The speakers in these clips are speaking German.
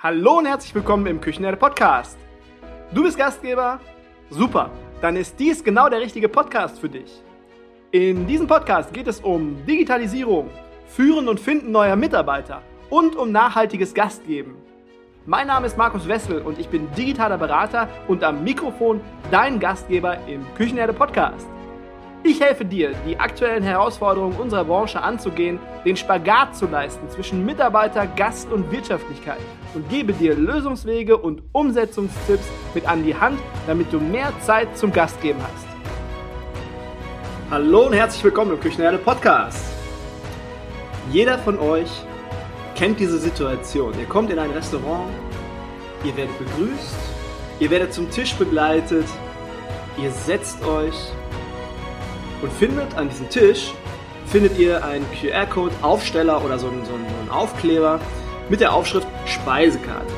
Hallo und herzlich willkommen im Küchenherde Podcast. Du bist Gastgeber? Super, dann ist dies genau der richtige Podcast für dich. In diesem Podcast geht es um Digitalisierung, Führen und Finden neuer Mitarbeiter und um nachhaltiges Gastgeben. Mein Name ist Markus Wessel und ich bin digitaler Berater und am Mikrofon dein Gastgeber im Küchenherde Podcast. Ich helfe dir, die aktuellen Herausforderungen unserer Branche anzugehen, den Spagat zu leisten zwischen Mitarbeiter, Gast und Wirtschaftlichkeit und gebe dir Lösungswege und Umsetzungstipps mit an die Hand, damit du mehr Zeit zum Gastgeben hast. Hallo und herzlich willkommen im Küchenherde Podcast. Jeder von euch kennt diese Situation. Ihr kommt in ein Restaurant, ihr werdet begrüßt, ihr werdet zum Tisch begleitet, ihr setzt euch und findet an diesem Tisch findet ihr einen QR-Code, Aufsteller oder so einen, so einen Aufkleber mit der Aufschrift Speisekarte.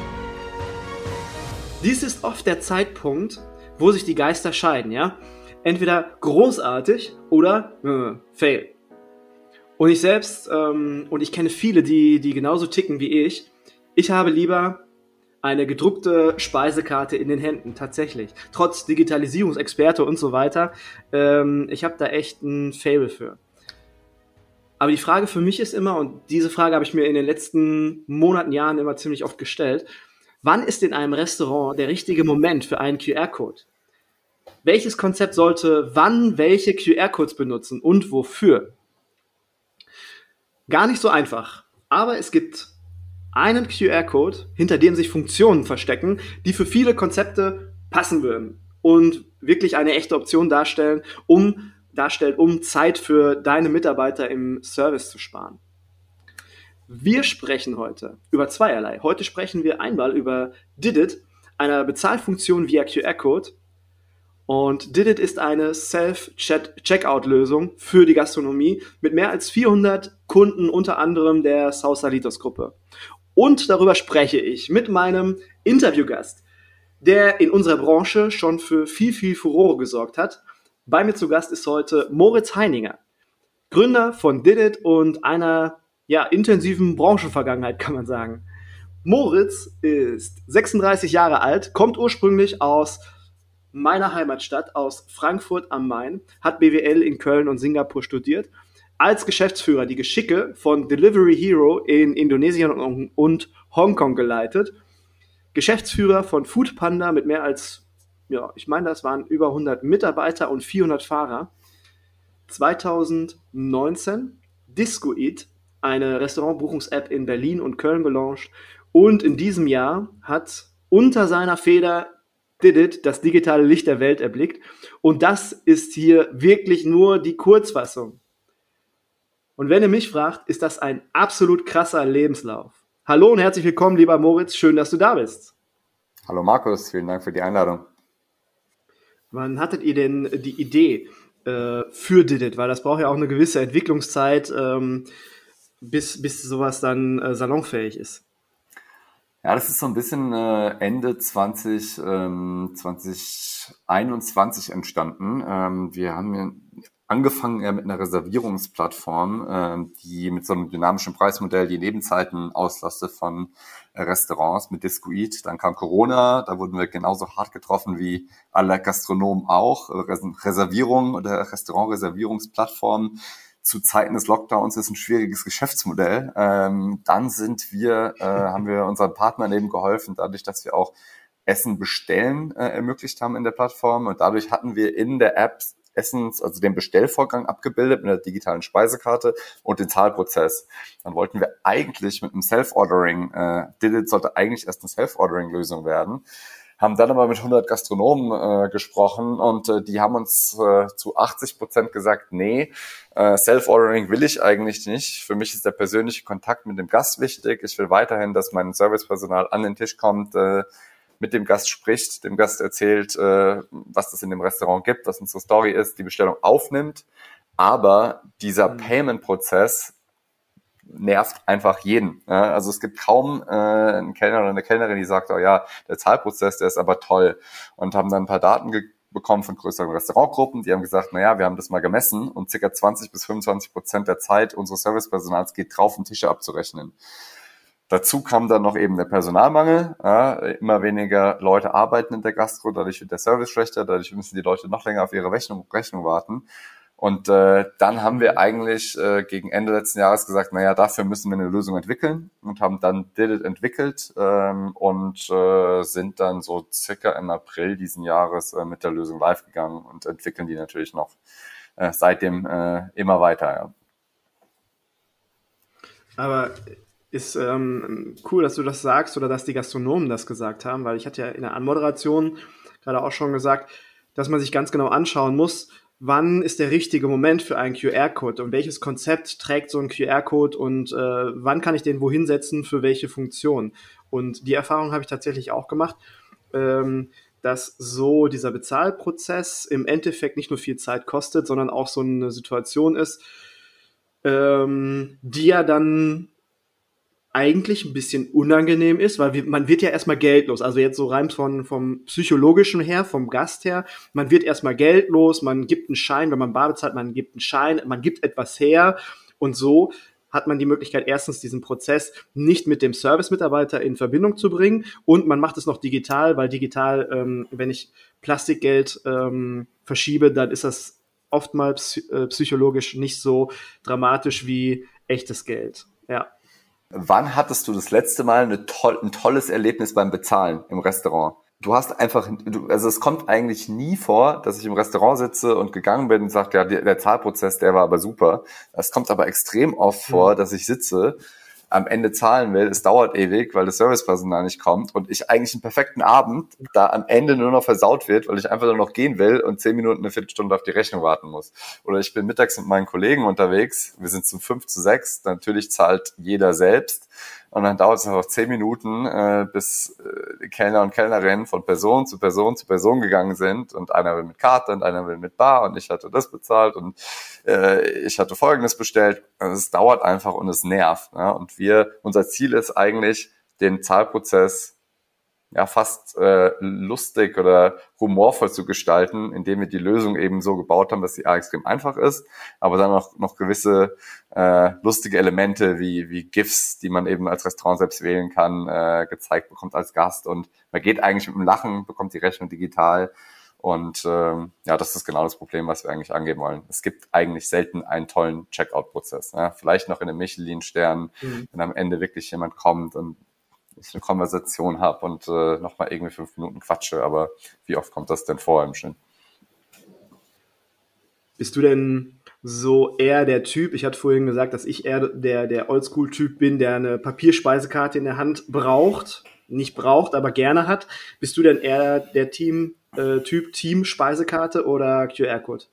Dies ist oft der Zeitpunkt, wo sich die Geister scheiden, ja? Entweder großartig oder äh, fail. Und ich selbst, ähm, und ich kenne viele, die, die genauso ticken wie ich, ich habe lieber eine gedruckte Speisekarte in den Händen, tatsächlich. Trotz Digitalisierungsexperte und so weiter. Ähm, ich habe da echt ein Fable für. Aber die Frage für mich ist immer, und diese Frage habe ich mir in den letzten Monaten, Jahren immer ziemlich oft gestellt, wann ist in einem Restaurant der richtige Moment für einen QR-Code? Welches Konzept sollte wann welche QR-Codes benutzen und wofür? Gar nicht so einfach. Aber es gibt einen QR-Code, hinter dem sich Funktionen verstecken, die für viele Konzepte passen würden und wirklich eine echte Option darstellen, um, darstellt, um Zeit für deine Mitarbeiter im Service zu sparen. Wir sprechen heute über zweierlei. Heute sprechen wir einmal über Didit, einer Bezahlfunktion via QR-Code. Und Didit ist eine Self-Checkout-Lösung für die Gastronomie mit mehr als 400 Kunden, unter anderem der Sausalitos Gruppe. Und darüber spreche ich mit meinem Interviewgast, der in unserer Branche schon für viel, viel Furore gesorgt hat. Bei mir zu Gast ist heute Moritz Heininger, Gründer von Didit und einer ja, intensiven Branchenvergangenheit, kann man sagen. Moritz ist 36 Jahre alt, kommt ursprünglich aus meiner Heimatstadt, aus Frankfurt am Main, hat BWL in Köln und Singapur studiert als Geschäftsführer die Geschicke von Delivery Hero in Indonesien und Hongkong geleitet. Geschäftsführer von Food Panda mit mehr als, ja, ich meine, das waren über 100 Mitarbeiter und 400 Fahrer. 2019 Disco Eat, eine Restaurantbuchungs-App in Berlin und Köln gelauncht. Und in diesem Jahr hat unter seiner Feder Didit das digitale Licht der Welt erblickt. Und das ist hier wirklich nur die Kurzfassung. Und wenn ihr mich fragt, ist das ein absolut krasser Lebenslauf. Hallo und herzlich willkommen, lieber Moritz. Schön, dass du da bist. Hallo Markus, vielen Dank für die Einladung. Wann hattet ihr denn die Idee äh, für Didit? Weil das braucht ja auch eine gewisse Entwicklungszeit, ähm, bis, bis sowas dann äh, salonfähig ist. Ja, das ist so ein bisschen äh, Ende 20, ähm, 2021 entstanden. Ähm, wir haben angefangen ja mit einer Reservierungsplattform, äh, die mit so einem dynamischen Preismodell die Nebenzeiten auslastet von äh, Restaurants mit Discoid. Dann kam Corona, da wurden wir genauso hart getroffen wie alle Gastronomen auch. Res Reservierung oder Restaurantreservierungsplattform zu Zeiten des Lockdowns ist ein schwieriges Geschäftsmodell. Ähm, dann sind wir, äh, haben wir unseren Partnern eben geholfen, dadurch, dass wir auch Essen bestellen äh, ermöglicht haben in der Plattform. Und dadurch hatten wir in der App Essens, also den Bestellvorgang abgebildet mit der digitalen Speisekarte und den Zahlprozess. Dann wollten wir eigentlich mit einem Self-Ordering, äh, Didit sollte eigentlich erst eine Self-Ordering-Lösung werden, haben dann aber mit 100 Gastronomen äh, gesprochen und äh, die haben uns äh, zu 80 Prozent gesagt, nee, äh, Self-Ordering will ich eigentlich nicht. Für mich ist der persönliche Kontakt mit dem Gast wichtig. Ich will weiterhin, dass mein Servicepersonal an den Tisch kommt, äh, mit dem Gast spricht, dem Gast erzählt, äh, was es in dem Restaurant gibt, was unsere Story ist, die Bestellung aufnimmt. Aber dieser mhm. Payment-Prozess nervt einfach jeden. Ja? Also es gibt kaum äh, einen Kellner oder eine Kellnerin, die sagt, oh ja, der Zahlprozess, der ist aber toll. Und haben dann ein paar Daten bekommen von größeren Restaurantgruppen, die haben gesagt, naja, wir haben das mal gemessen und circa 20 bis 25 Prozent der Zeit unseres Servicepersonals geht drauf, um Tische abzurechnen. Dazu kam dann noch eben der Personalmangel. Ja, immer weniger Leute arbeiten in der Gastro, dadurch wird der Service schlechter, dadurch müssen die Leute noch länger auf ihre Rechnung, Rechnung warten. Und äh, dann haben wir eigentlich äh, gegen Ende letzten Jahres gesagt, naja, dafür müssen wir eine Lösung entwickeln und haben dann Did It entwickelt ähm, und äh, sind dann so circa im April diesen Jahres äh, mit der Lösung live gegangen und entwickeln die natürlich noch äh, seitdem äh, immer weiter. Ja. Aber ist ähm, cool, dass du das sagst oder dass die Gastronomen das gesagt haben, weil ich hatte ja in der Anmoderation gerade auch schon gesagt, dass man sich ganz genau anschauen muss, wann ist der richtige Moment für einen QR-Code und welches Konzept trägt so ein QR-Code und äh, wann kann ich den wohin setzen für welche Funktion. Und die Erfahrung habe ich tatsächlich auch gemacht, ähm, dass so dieser Bezahlprozess im Endeffekt nicht nur viel Zeit kostet, sondern auch so eine Situation ist, ähm, die ja dann eigentlich ein bisschen unangenehm ist, weil wir, man wird ja erstmal geldlos. Also jetzt so rein von, vom psychologischen her, vom Gast her, man wird erstmal geldlos, man gibt einen Schein, wenn man bar bezahlt, man gibt einen Schein, man gibt etwas her und so hat man die Möglichkeit, erstens diesen Prozess nicht mit dem Service-Mitarbeiter in Verbindung zu bringen und man macht es noch digital, weil digital, ähm, wenn ich Plastikgeld ähm, verschiebe, dann ist das oftmals äh, psychologisch nicht so dramatisch wie echtes Geld. Ja. Wann hattest du das letzte Mal toll, ein tolles Erlebnis beim Bezahlen im Restaurant? Du hast einfach, du, also es kommt eigentlich nie vor, dass ich im Restaurant sitze und gegangen bin und sage, ja, der, der Zahlprozess, der war aber super. Es kommt aber extrem oft vor, mhm. dass ich sitze am Ende zahlen will. Es dauert ewig, weil das Servicepersonal nicht kommt und ich eigentlich einen perfekten Abend da am Ende nur noch versaut wird, weil ich einfach nur noch gehen will und zehn Minuten, eine Viertelstunde auf die Rechnung warten muss. Oder ich bin mittags mit meinen Kollegen unterwegs. Wir sind zu fünf zu sechs. Natürlich zahlt jeder selbst. Und dann dauert es noch zehn Minuten, äh, bis äh, Kellner und Kellnerinnen von Person zu Person zu Person gegangen sind. Und einer will mit Karte und einer will mit Bar und ich hatte das bezahlt und äh, ich hatte Folgendes bestellt. Also es dauert einfach und es nervt. Ne? Und wir, unser Ziel ist eigentlich, den Zahlprozess ja fast äh, lustig oder humorvoll zu gestalten, indem wir die Lösung eben so gebaut haben, dass sie extrem einfach ist, aber dann auch noch gewisse äh, lustige Elemente wie wie GIFs, die man eben als Restaurant selbst wählen kann, äh, gezeigt bekommt als Gast und man geht eigentlich mit dem Lachen, bekommt die Rechnung digital und ähm, ja, das ist genau das Problem, was wir eigentlich angehen wollen. Es gibt eigentlich selten einen tollen Checkout-Prozess. Ne? Vielleicht noch in einem Michelin-Stern, mhm. wenn am Ende wirklich jemand kommt und ich eine Konversation habe und äh, nochmal irgendwie fünf Minuten quatsche. Aber wie oft kommt das denn vor im Schnitt? Bist du denn so eher der Typ, ich hatte vorhin gesagt, dass ich eher der, der Oldschool-Typ bin, der eine Papierspeisekarte in der Hand braucht, nicht braucht, aber gerne hat. Bist du denn eher der Team, äh, Typ Team Speisekarte oder QR-Code?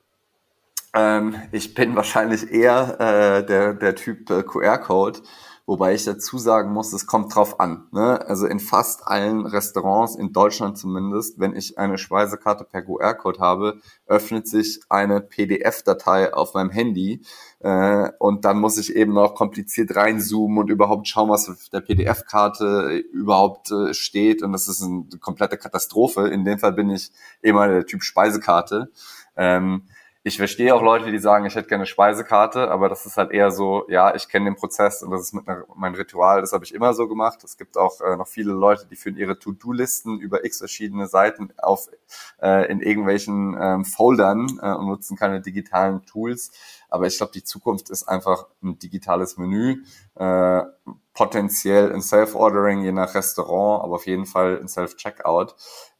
Ähm, ich bin wahrscheinlich eher äh, der, der Typ äh, QR-Code. Wobei ich dazu sagen muss, es kommt drauf an. Ne? Also in fast allen Restaurants, in Deutschland zumindest, wenn ich eine Speisekarte per QR-Code habe, öffnet sich eine PDF-Datei auf meinem Handy äh, und dann muss ich eben noch kompliziert reinzoomen und überhaupt schauen, was auf der PDF-Karte überhaupt äh, steht. Und das ist eine komplette Katastrophe. In dem Fall bin ich immer der Typ Speisekarte. Ähm, ich verstehe auch Leute, die sagen, ich hätte gerne eine Speisekarte, aber das ist halt eher so, ja, ich kenne den Prozess und das ist mit einer, mein Ritual, das habe ich immer so gemacht. Es gibt auch äh, noch viele Leute, die führen ihre To-Do-Listen über x verschiedene Seiten auf äh, in irgendwelchen ähm, Foldern äh, und nutzen keine digitalen Tools. Aber ich glaube, die Zukunft ist einfach ein digitales Menü, äh, potenziell ein Self-Ordering je nach Restaurant, aber auf jeden Fall ein Self-Checkout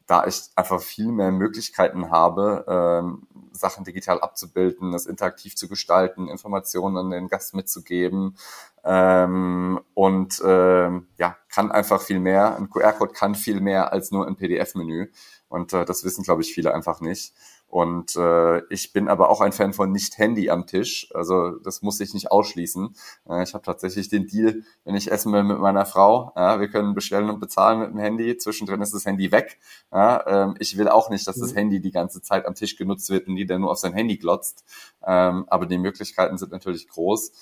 da ich einfach viel mehr Möglichkeiten habe, ähm, Sachen digital abzubilden, das interaktiv zu gestalten, Informationen an den Gast mitzugeben ähm, und ähm, ja, kann einfach viel mehr. Ein QR-Code kann viel mehr als nur ein PDF-Menü und äh, das wissen, glaube ich, viele einfach nicht. Und äh, ich bin aber auch ein Fan von nicht Handy am Tisch. Also das muss ich nicht ausschließen. Äh, ich habe tatsächlich den Deal, wenn ich essen will mit meiner Frau, ja, wir können bestellen und bezahlen mit dem Handy. Zwischendrin ist das Handy weg. Ja, ähm, ich will auch nicht, dass das mhm. Handy die ganze Zeit am Tisch genutzt wird und jeder nur auf sein Handy glotzt. Ähm, aber die Möglichkeiten sind natürlich groß.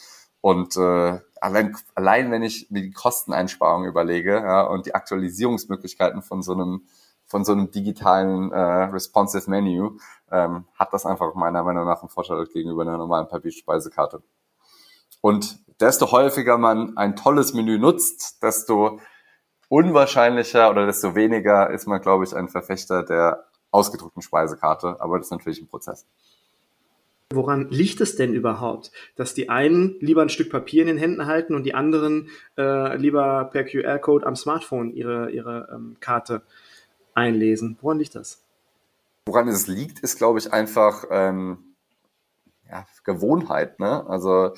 Und äh, allein, allein wenn ich mir die Kosteneinsparung überlege ja, und die Aktualisierungsmöglichkeiten von so einem von so einem digitalen äh, responsive Menu ähm, hat das einfach meiner Meinung nach einen Vorteil gegenüber einer normalen Papierspeisekarte. Und desto häufiger man ein tolles Menü nutzt, desto unwahrscheinlicher oder desto weniger ist man, glaube ich, ein Verfechter der ausgedruckten Speisekarte. Aber das ist natürlich ein Prozess. Woran liegt es denn überhaupt, dass die einen lieber ein Stück Papier in den Händen halten und die anderen äh, lieber per QR-Code am Smartphone ihre, ihre ähm, Karte einlesen? Woran liegt das? Woran es liegt, ist, glaube ich, einfach ähm, ja, Gewohnheit. Ne? Also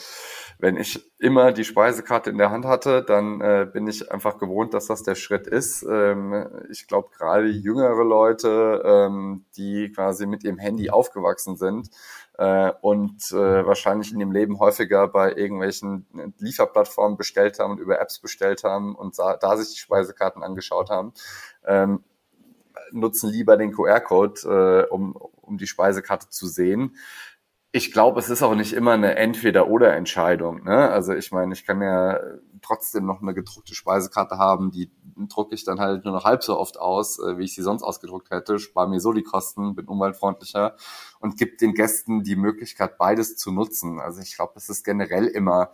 wenn ich immer die Speisekarte in der Hand hatte, dann äh, bin ich einfach gewohnt, dass das der Schritt ist. Ähm, ich glaube, gerade jüngere Leute, ähm, die quasi mit ihrem Handy aufgewachsen sind äh, und äh, wahrscheinlich in dem Leben häufiger bei irgendwelchen Lieferplattformen bestellt haben und über Apps bestellt haben und da, da sich die Speisekarten angeschaut haben, ähm, nutzen lieber den QR-Code, äh, um, um die Speisekarte zu sehen ich glaube, es ist auch nicht immer eine Entweder-oder-Entscheidung. Ne? Also ich meine, ich kann ja trotzdem noch eine gedruckte Speisekarte haben, die drucke ich dann halt nur noch halb so oft aus, äh, wie ich sie sonst ausgedruckt hätte, spare mir so die Kosten, bin umweltfreundlicher und gibt den Gästen die Möglichkeit, beides zu nutzen. Also ich glaube, es ist generell immer,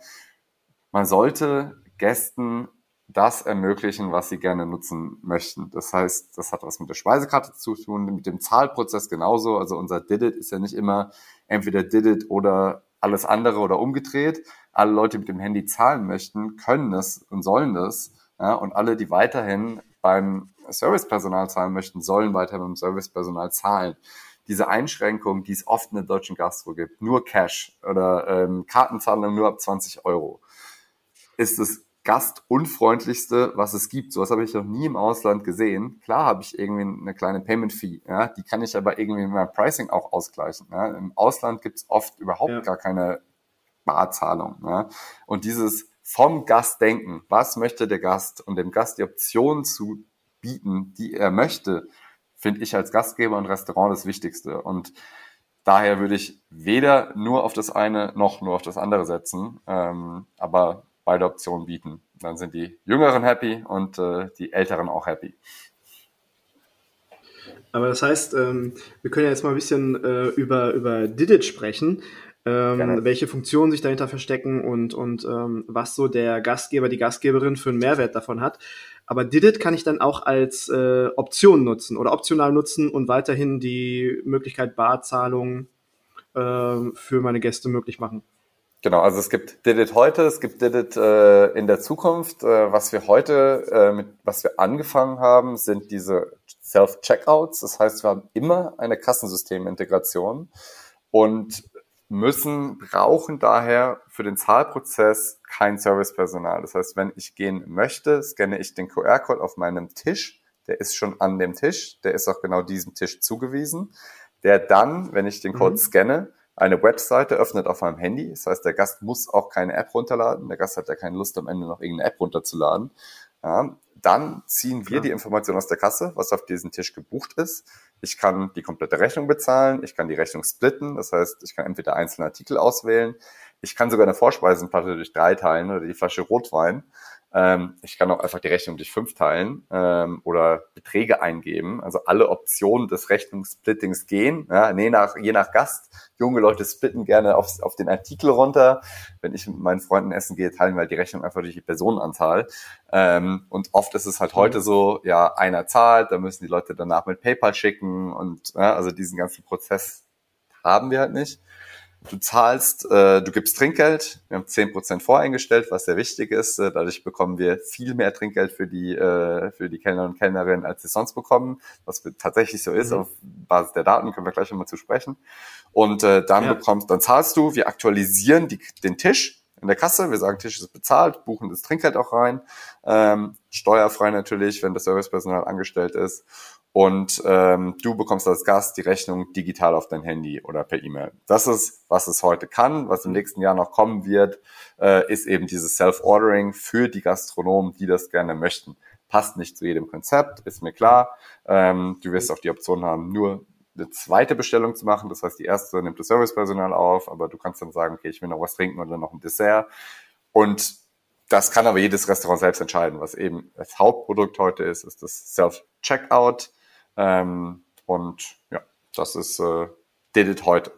man sollte Gästen das ermöglichen, was sie gerne nutzen möchten. Das heißt, das hat was mit der Speisekarte zu tun, mit dem Zahlprozess genauso. Also unser Didit ist ja nicht immer entweder Didit oder alles andere oder umgedreht. Alle Leute, die mit dem Handy zahlen möchten, können das und sollen das. Ja, und alle, die weiterhin beim Servicepersonal zahlen möchten, sollen weiterhin beim Servicepersonal zahlen. Diese Einschränkung, die es oft in der deutschen Gastro gibt, nur Cash oder ähm, Kartenzahlung nur ab 20 Euro, ist es gastunfreundlichste, was es gibt. Sowas habe ich noch nie im Ausland gesehen. Klar habe ich irgendwie eine kleine Payment Fee, ja, die kann ich aber irgendwie mit meinem Pricing auch ausgleichen. Ja. Im Ausland gibt es oft überhaupt ja. gar keine Barzahlung. Ja. Und dieses vom Gast denken, was möchte der Gast und dem Gast die Option zu bieten, die er möchte, finde ich als Gastgeber und Restaurant das Wichtigste. Und daher würde ich weder nur auf das eine noch nur auf das andere setzen. Ähm, aber beide Optionen bieten. Dann sind die Jüngeren happy und äh, die Älteren auch happy. Aber das heißt, ähm, wir können ja jetzt mal ein bisschen äh, über, über Didit sprechen, ähm, welche Funktionen sich dahinter verstecken und, und ähm, was so der Gastgeber, die Gastgeberin für einen Mehrwert davon hat. Aber Didit kann ich dann auch als äh, Option nutzen oder optional nutzen und weiterhin die Möglichkeit Barzahlung äh, für meine Gäste möglich machen. Genau, also es gibt Did It heute, es gibt Did It äh, in der Zukunft. Äh, was wir heute, äh, mit was wir angefangen haben, sind diese Self-Checkouts. Das heißt, wir haben immer eine Kassensystemintegration und müssen, brauchen daher für den Zahlprozess kein Servicepersonal. Das heißt, wenn ich gehen möchte, scanne ich den QR-Code auf meinem Tisch. Der ist schon an dem Tisch. Der ist auch genau diesem Tisch zugewiesen. Der dann, wenn ich den Code mhm. scanne, eine Webseite öffnet auf meinem Handy. Das heißt, der Gast muss auch keine App runterladen. Der Gast hat ja keine Lust, am Ende noch irgendeine App runterzuladen. Ja, dann ziehen wir Klar. die Information aus der Kasse, was auf diesem Tisch gebucht ist. Ich kann die komplette Rechnung bezahlen. Ich kann die Rechnung splitten. Das heißt, ich kann entweder einzelne Artikel auswählen. Ich kann sogar eine Vorspeisenplatte durch drei teilen oder die Flasche Rotwein. Ähm, ich kann auch einfach die Rechnung durch fünf teilen ähm, oder Beträge eingeben. Also alle Optionen des Rechnungssplittings gehen. Ja, je, nach, je nach Gast. Junge Leute splitten gerne auf, auf den Artikel runter. Wenn ich mit meinen Freunden essen gehe, teilen wir halt die Rechnung einfach durch die Personenanzahl. Ähm, und oft ist es halt heute so, ja, einer zahlt, da müssen die Leute danach mit PayPal schicken und ja, also diesen ganzen Prozess haben wir halt nicht. Du zahlst, äh, du gibst Trinkgeld. Wir haben zehn Prozent voreingestellt, was sehr wichtig ist. Äh, dadurch bekommen wir viel mehr Trinkgeld für die, äh, für die Kellner und Kellnerinnen, als sie sonst bekommen. Was tatsächlich so ist, mhm. auf Basis der Daten können wir gleich nochmal zu sprechen. Und äh, dann ja. bekommst, dann zahlst du, wir aktualisieren die, den Tisch in der Kasse. Wir sagen, Tisch ist bezahlt, buchen das Trinkgeld auch rein. Ähm, steuerfrei natürlich, wenn das Servicepersonal angestellt ist und ähm, du bekommst als Gast die Rechnung digital auf dein Handy oder per E-Mail. Das ist, was es heute kann. Was im nächsten Jahr noch kommen wird, äh, ist eben dieses Self-Ordering für die Gastronomen, die das gerne möchten. Passt nicht zu jedem Konzept, ist mir klar. Ähm, du wirst auch die Option haben, nur eine zweite Bestellung zu machen. Das heißt, die erste nimmt das Servicepersonal auf, aber du kannst dann sagen, okay, ich will noch was trinken oder noch ein Dessert. Und das kann aber jedes Restaurant selbst entscheiden. Was eben das Hauptprodukt heute ist, ist das Self-Checkout. Ähm, und ja, das ist äh, Did It heute.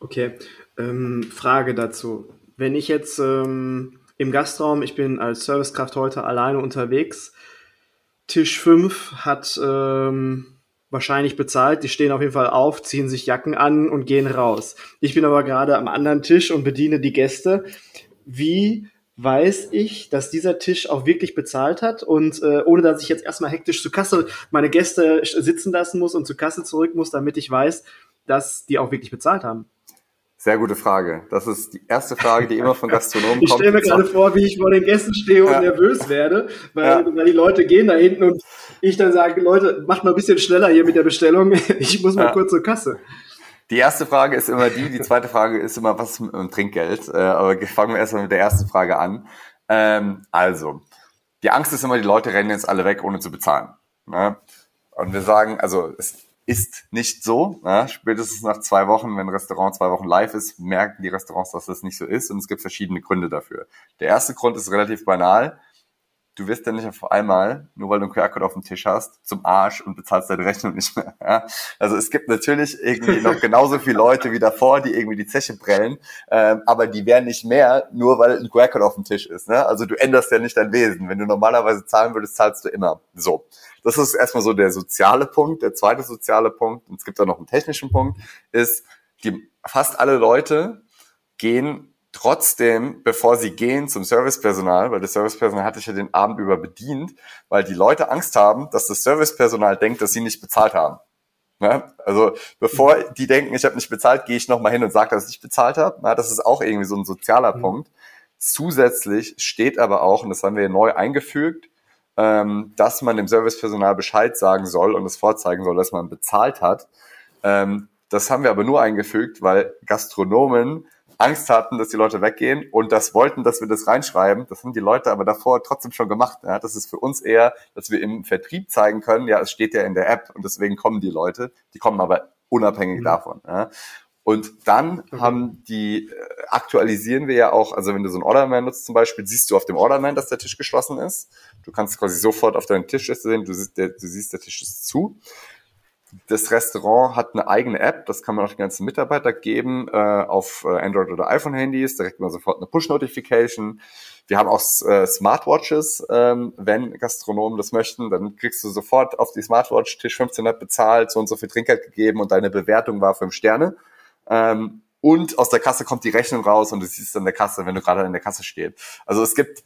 Okay, ähm, Frage dazu. Wenn ich jetzt ähm, im Gastraum, ich bin als Servicekraft heute alleine unterwegs, Tisch 5 hat ähm, wahrscheinlich bezahlt, die stehen auf jeden Fall auf, ziehen sich Jacken an und gehen raus. Ich bin aber gerade am anderen Tisch und bediene die Gäste. Wie weiß ich, dass dieser Tisch auch wirklich bezahlt hat und äh, ohne dass ich jetzt erstmal hektisch zur Kasse meine Gäste sitzen lassen muss und zur Kasse zurück muss, damit ich weiß, dass die auch wirklich bezahlt haben. Sehr gute Frage. Das ist die erste Frage, die immer von Gastronomen ich kommt. Ich stelle mir gerade vor, wie ich vor den Gästen stehe und ja. nervös werde, weil, ja. weil, die Leute gehen da hinten und ich dann sage, Leute, macht mal ein bisschen schneller hier mit der Bestellung. Ich muss mal ja. kurz zur Kasse. Die erste Frage ist immer die, die zweite Frage ist immer, was ist mit dem Trinkgeld? Äh, aber fangen wir erstmal mit der ersten Frage an. Ähm, also, die Angst ist immer, die Leute rennen jetzt alle weg, ohne zu bezahlen. Ne? Und wir sagen, also es ist nicht so. Ne? Spätestens nach zwei Wochen, wenn ein Restaurant zwei Wochen live ist, merken die Restaurants, dass das nicht so ist und es gibt verschiedene Gründe dafür. Der erste Grund ist relativ banal du wirst ja nicht auf einmal, nur weil du einen QR-Code auf dem Tisch hast, zum Arsch und bezahlst deine Rechnung nicht mehr. Ja? Also es gibt natürlich irgendwie noch genauso viele Leute wie davor, die irgendwie die Zeche prellen, ähm, aber die werden nicht mehr, nur weil ein QR-Code auf dem Tisch ist. Ne? Also du änderst ja nicht dein Wesen. Wenn du normalerweise zahlen würdest, zahlst du immer. So. Das ist erstmal so der soziale Punkt. Der zweite soziale Punkt, und es gibt da noch einen technischen Punkt, ist, die fast alle Leute gehen trotzdem, bevor sie gehen zum Servicepersonal, weil das Servicepersonal hatte ich ja den Abend über bedient, weil die Leute Angst haben, dass das Servicepersonal denkt, dass sie nicht bezahlt haben. Ja, also bevor mhm. die denken, ich habe nicht bezahlt, gehe ich nochmal hin und sage, dass ich bezahlt habe. Ja, das ist auch irgendwie so ein sozialer mhm. Punkt. Zusätzlich steht aber auch, und das haben wir neu eingefügt, ähm, dass man dem Servicepersonal Bescheid sagen soll und es vorzeigen soll, dass man bezahlt hat. Ähm, das haben wir aber nur eingefügt, weil Gastronomen Angst hatten, dass die Leute weggehen und das wollten, dass wir das reinschreiben. Das haben die Leute aber davor trotzdem schon gemacht. Ja, das ist für uns eher, dass wir im Vertrieb zeigen können, ja, es steht ja in der App und deswegen kommen die Leute. Die kommen aber unabhängig mhm. davon. Ja. Und dann okay. haben die, äh, aktualisieren wir ja auch, also wenn du so ein Orderman nutzt zum Beispiel, siehst du auf dem Orderman, dass der Tisch geschlossen ist. Du kannst quasi sofort auf deinen Tisch sehen, du siehst, der, du siehst, der Tisch ist zu das Restaurant hat eine eigene App, das kann man auch den ganzen Mitarbeiter geben, äh, auf äh, Android- oder iPhone-Handys, da kriegt man sofort eine Push-Notification. Wir haben auch äh, Smartwatches, ähm, wenn Gastronomen das möchten, dann kriegst du sofort auf die Smartwatch Tisch 15 hat bezahlt, so und so viel Trinkgeld gegeben und deine Bewertung war fünf Sterne. Ähm, und aus der Kasse kommt die Rechnung raus und du siehst an der Kasse, wenn du gerade in der Kasse stehst. Also es gibt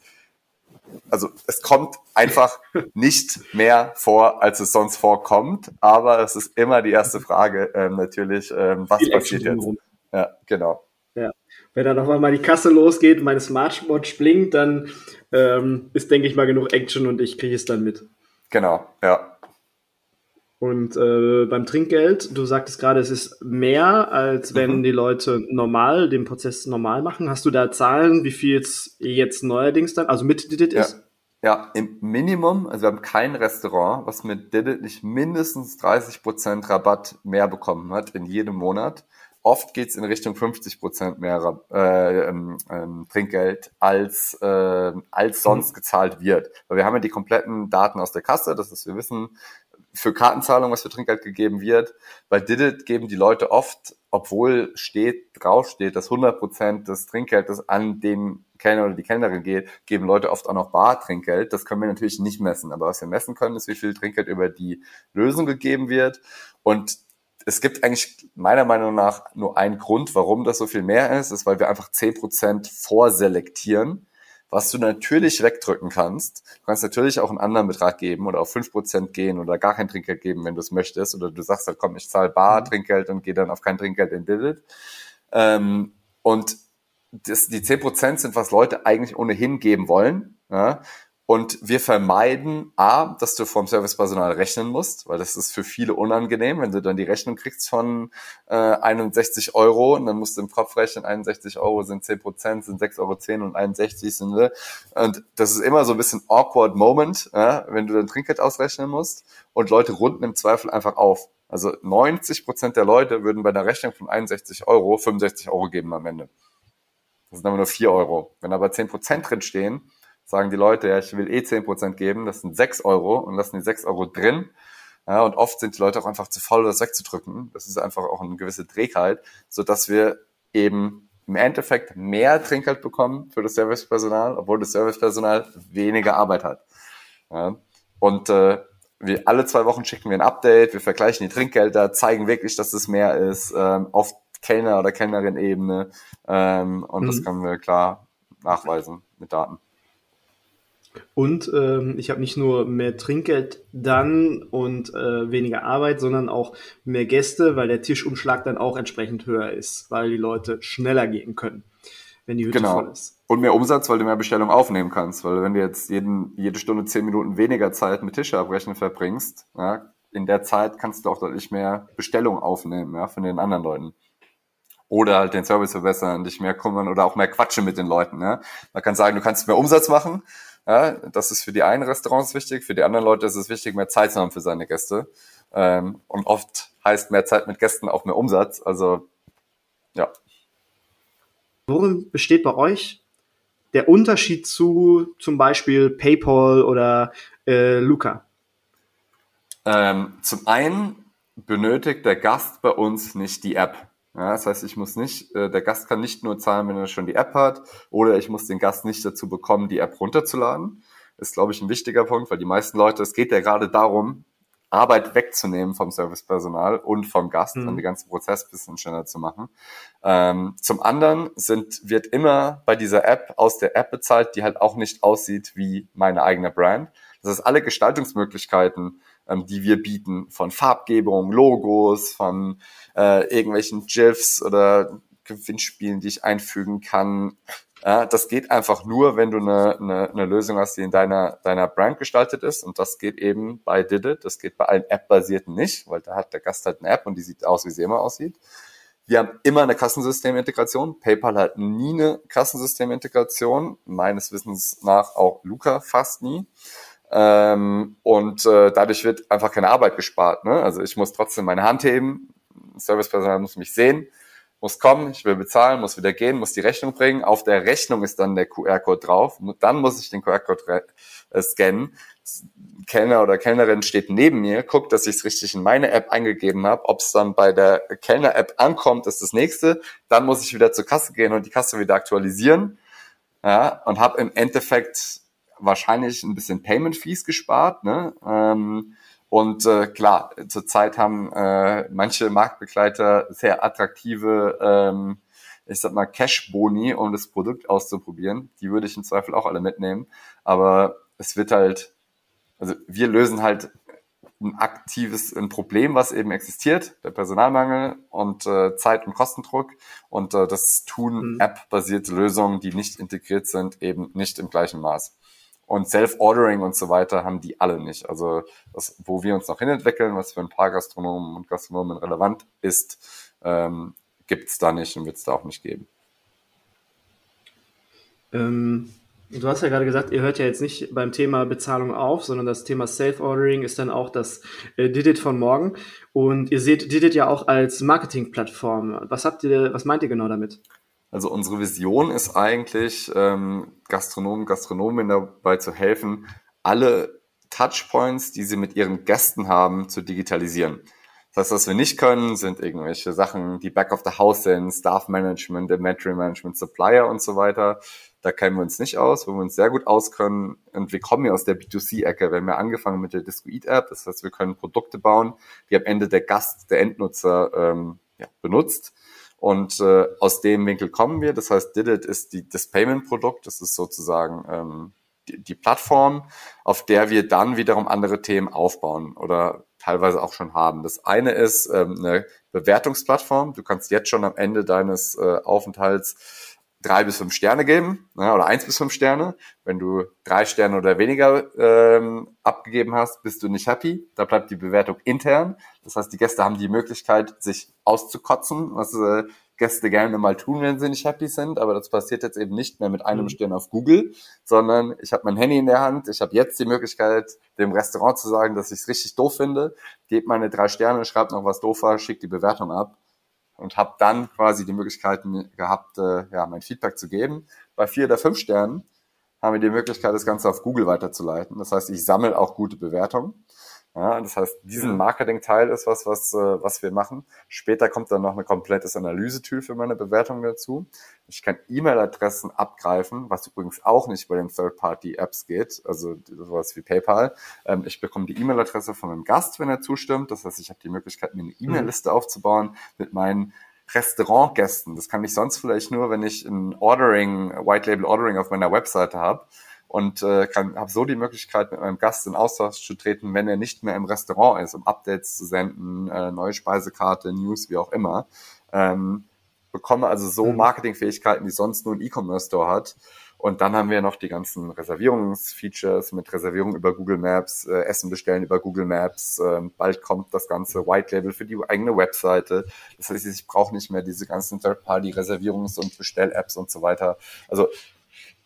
also es kommt einfach nicht mehr vor, als es sonst vorkommt. Aber es ist immer die erste Frage ähm, natürlich, ähm, was Viel passiert jetzt? Ja, genau. Ja. Wenn dann auf einmal die Kasse losgeht, meine Smartwatch blinkt, dann ähm, ist, denke ich mal, genug Action und ich kriege es dann mit. Genau, ja. Und äh, beim Trinkgeld, du sagtest gerade, es ist mehr, als wenn mhm. die Leute normal den Prozess normal machen. Hast du da Zahlen, wie viel es jetzt neuerdings dann, also mit Didit ja. ist? Ja, im Minimum, also wir haben kein Restaurant, was mit Didit nicht mindestens 30% Rabatt mehr bekommen hat in jedem Monat. Oft geht's in Richtung 50% mehr äh, ähm, ähm, Trinkgeld, als, äh, als sonst mhm. gezahlt wird. Weil wir haben ja die kompletten Daten aus der Kasse, das ist, wir wissen, für Kartenzahlung, was für Trinkgeld gegeben wird. Bei Didit geben die Leute oft, obwohl steht, draufsteht, dass 100% des Trinkgeldes an den Kellner oder die Kellnerin geht, geben Leute oft auch noch Bar-Trinkgeld. Das können wir natürlich nicht messen. Aber was wir messen können, ist, wie viel Trinkgeld über die Lösung gegeben wird. Und es gibt eigentlich meiner Meinung nach nur einen Grund, warum das so viel mehr ist, ist, weil wir einfach 10% vorselektieren was du natürlich wegdrücken kannst. Du kannst natürlich auch einen anderen Betrag geben oder auf fünf Prozent gehen oder gar kein Trinkgeld geben, wenn du es möchtest. Oder du sagst halt, komm, ich zahle bar mhm. Trinkgeld und gehe dann auf kein Trinkgeld in Didit. Ähm, und das, die zehn Prozent sind, was Leute eigentlich ohnehin geben wollen. Ja? Und wir vermeiden A, dass du vom Servicepersonal rechnen musst, weil das ist für viele unangenehm, wenn du dann die Rechnung kriegst von äh, 61 Euro und dann musst du im Kopf rechnen, 61 Euro sind 10 Prozent, sind 6,10 Euro und 61 sind wir. Und das ist immer so ein bisschen awkward Moment, ja, wenn du dann Trinkgeld ausrechnen musst und Leute runden im Zweifel einfach auf. Also 90 Prozent der Leute würden bei einer Rechnung von 61 Euro 65 Euro geben am Ende. Das sind aber nur 4 Euro. Wenn aber 10 Prozent drin stehen, sagen die Leute, ja, ich will eh 10% geben, das sind 6 Euro und lassen die 6 Euro drin. Ja, und oft sind die Leute auch einfach zu faul, das wegzudrücken. Das ist einfach auch eine gewisse Trägheit, so dass wir eben im Endeffekt mehr Trinkgeld bekommen für das Servicepersonal, obwohl das Servicepersonal weniger Arbeit hat. Ja. Und äh, wir alle zwei Wochen schicken wir ein Update, wir vergleichen die Trinkgelder, zeigen wirklich, dass es mehr ist, ähm, auf Kellner- oder Kellnerin-Ebene. Ähm, und mhm. das können wir klar nachweisen mit Daten. Und ähm, ich habe nicht nur mehr Trinkgeld dann und äh, weniger Arbeit, sondern auch mehr Gäste, weil der Tischumschlag dann auch entsprechend höher ist, weil die Leute schneller gehen können, wenn die Hütte genau. voll ist. Und mehr Umsatz, weil du mehr Bestellungen aufnehmen kannst. Weil wenn du jetzt jeden, jede Stunde zehn Minuten weniger Zeit mit Tische abrechnen verbringst, ja, in der Zeit kannst du auch deutlich mehr Bestellungen aufnehmen ja, von den anderen Leuten oder halt den Service verbessern, dich mehr kümmern oder auch mehr quatschen mit den Leuten. Ja. Man kann sagen, du kannst mehr Umsatz machen, ja, das ist für die einen Restaurants wichtig, für die anderen Leute ist es wichtig, mehr Zeit zu haben für seine Gäste. Ähm, und oft heißt mehr Zeit mit Gästen auch mehr Umsatz. Also ja. Worin besteht bei euch der Unterschied zu zum Beispiel PayPal oder äh, Luca? Ähm, zum einen benötigt der Gast bei uns nicht die App. Ja, das heißt, ich muss nicht, äh, der Gast kann nicht nur zahlen, wenn er schon die App hat, oder ich muss den Gast nicht dazu bekommen, die App runterzuladen. ist, glaube ich, ein wichtiger Punkt, weil die meisten Leute, es geht ja gerade darum, Arbeit wegzunehmen vom Servicepersonal und vom Gast mhm. und den ganzen Prozess bisschen schneller zu machen. Ähm, zum anderen sind, wird immer bei dieser App aus der App bezahlt, die halt auch nicht aussieht wie meine eigene Brand. Das heißt, alle Gestaltungsmöglichkeiten, ähm, die wir bieten, von Farbgebung, Logos, von äh, irgendwelchen GIFs oder Gewinnspielen, die ich einfügen kann. Ja, das geht einfach nur, wenn du eine, eine, eine Lösung hast, die in deiner, deiner Brand gestaltet ist. Und das geht eben bei Didit. Das geht bei allen App-basierten nicht, weil da hat der Gast halt eine App und die sieht aus, wie sie immer aussieht. Wir haben immer eine Kassensystemintegration. PayPal hat nie eine Kassensystemintegration. Meines Wissens nach auch Luca fast nie. Ähm, und äh, dadurch wird einfach keine Arbeit gespart. Ne? Also ich muss trotzdem meine Hand heben, Servicepersonal muss mich sehen, muss kommen, ich will bezahlen, muss wieder gehen, muss die Rechnung bringen. Auf der Rechnung ist dann der QR-Code drauf. Dann muss ich den QR-Code äh, scannen. Kellner oder Kellnerin steht neben mir, guckt, dass ich es richtig in meine App eingegeben habe. Ob es dann bei der Kellner-App ankommt, ist das nächste. Dann muss ich wieder zur Kasse gehen und die Kasse wieder aktualisieren. Ja, und habe im Endeffekt wahrscheinlich ein bisschen Payment Fees gespart. Ne? Ähm, und äh, klar, zurzeit haben äh, manche Marktbegleiter sehr attraktive, ähm, ich sag mal, Cash-Boni, um das Produkt auszuprobieren. Die würde ich im Zweifel auch alle mitnehmen. Aber es wird halt, also wir lösen halt ein aktives ein Problem, was eben existiert, der Personalmangel und äh, Zeit- und Kostendruck. Und äh, das tun mhm. App-basierte Lösungen, die nicht integriert sind, eben nicht im gleichen Maß. Und Self-Ordering und so weiter haben die alle nicht. Also das, wo wir uns noch hinentwickeln, was für ein paar Gastronomen und Gastronomen relevant ist, ähm, gibt es da nicht und wird es da auch nicht geben. Ähm, du hast ja gerade gesagt, ihr hört ja jetzt nicht beim Thema Bezahlung auf, sondern das Thema Self-Ordering ist dann auch das äh, Didit von morgen. Und ihr seht Didit ja auch als Marketingplattform. Was habt ihr, was meint ihr genau damit? Also unsere Vision ist eigentlich, ähm, Gastronomen, Gastronomen dabei zu helfen, alle Touchpoints, die sie mit ihren Gästen haben, zu digitalisieren. Das heißt, was wir nicht können, sind irgendwelche Sachen, die Back of the House sind, Staff Management, Inventory Management, Supplier und so weiter. Da kennen wir uns nicht aus, wo wir uns sehr gut auskennen. Und wir kommen ja aus der B2C-Ecke. Wir haben ja angefangen mit der Discoid-App. Das heißt, wir können Produkte bauen, die am Ende der Gast, der Endnutzer ähm, ja, benutzt. Und äh, aus dem Winkel kommen wir. Das heißt, Didit ist die, das Payment-Produkt. Das ist sozusagen ähm, die, die Plattform, auf der wir dann wiederum andere Themen aufbauen oder teilweise auch schon haben. Das eine ist ähm, eine Bewertungsplattform. Du kannst jetzt schon am Ende deines äh, Aufenthalts drei bis fünf Sterne geben ne, oder eins bis fünf Sterne. Wenn du drei Sterne oder weniger ähm, abgegeben hast, bist du nicht happy. Da bleibt die Bewertung intern. Das heißt, die Gäste haben die Möglichkeit, sich auszukotzen, was äh, Gäste gerne mal tun, wenn sie nicht happy sind. Aber das passiert jetzt eben nicht mehr mit einem mhm. Stern auf Google, sondern ich habe mein Handy in der Hand. Ich habe jetzt die Möglichkeit, dem Restaurant zu sagen, dass ich es richtig doof finde. Gebt meine drei Sterne, schreibt noch was doof war, schickt die Bewertung ab und habe dann quasi die Möglichkeiten gehabt, äh, ja, mein Feedback zu geben. Bei vier oder fünf Sternen haben wir die Möglichkeit, das Ganze auf Google weiterzuleiten. Das heißt, ich sammle auch gute Bewertungen. Ja, das heißt, diesen Marketing-Teil ist was, was, äh, was wir machen. Später kommt dann noch ein komplettes Analyse-Tool für meine Bewertung dazu. Ich kann E-Mail-Adressen abgreifen, was übrigens auch nicht bei den Third-Party-Apps geht, also sowas wie PayPal. Ähm, ich bekomme die E-Mail-Adresse von einem Gast, wenn er zustimmt. Das heißt, ich habe die Möglichkeit, mir eine mhm. E-Mail-Liste mhm. aufzubauen mit meinen Restaurantgästen. Das kann ich sonst vielleicht nur, wenn ich ein Ordering, White Label Ordering auf meiner Webseite habe und äh, habe so die Möglichkeit, mit meinem Gast in Austausch zu treten, wenn er nicht mehr im Restaurant ist, um Updates zu senden, äh, neue Speisekarte, News, wie auch immer. Ähm, bekomme also so mhm. Marketingfähigkeiten, die sonst nur ein E-Commerce-Store hat. Und dann haben wir noch die ganzen Reservierungsfeatures mit Reservierung über Google Maps, äh, Essen bestellen über Google Maps. Ähm, bald kommt das ganze White Label für die eigene Webseite. Das heißt, ich brauche nicht mehr diese ganzen Third-Party-Reservierungs- und Bestell-Apps und so weiter. Also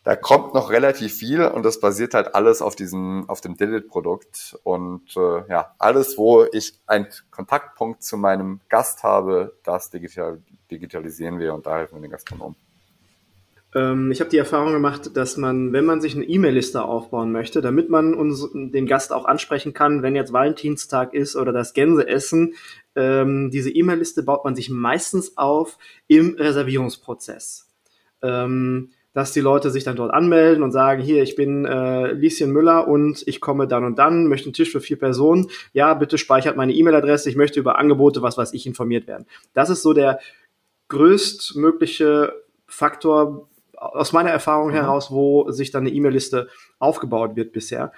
da kommt noch relativ viel und das basiert halt alles auf diesem, auf dem Didit-Produkt. Und äh, ja, alles, wo ich einen Kontaktpunkt zu meinem Gast habe, das digital, digitalisieren wir und da helfen wir den Gastronomen. Ähm, ich habe die Erfahrung gemacht, dass man, wenn man sich eine E-Mail-Liste aufbauen möchte, damit man uns, den Gast auch ansprechen kann, wenn jetzt Valentinstag ist oder das Gänseessen, ähm, diese E-Mail-Liste baut man sich meistens auf im Reservierungsprozess. Ähm, dass die Leute sich dann dort anmelden und sagen, hier, ich bin äh, Lieschen Müller und ich komme dann und dann, möchte einen Tisch für vier Personen. Ja, bitte speichert meine E-Mail-Adresse, ich möchte über Angebote, was weiß ich, informiert werden. Das ist so der größtmögliche Faktor aus meiner Erfahrung mhm. heraus, wo sich dann eine E-Mail-Liste aufgebaut wird bisher.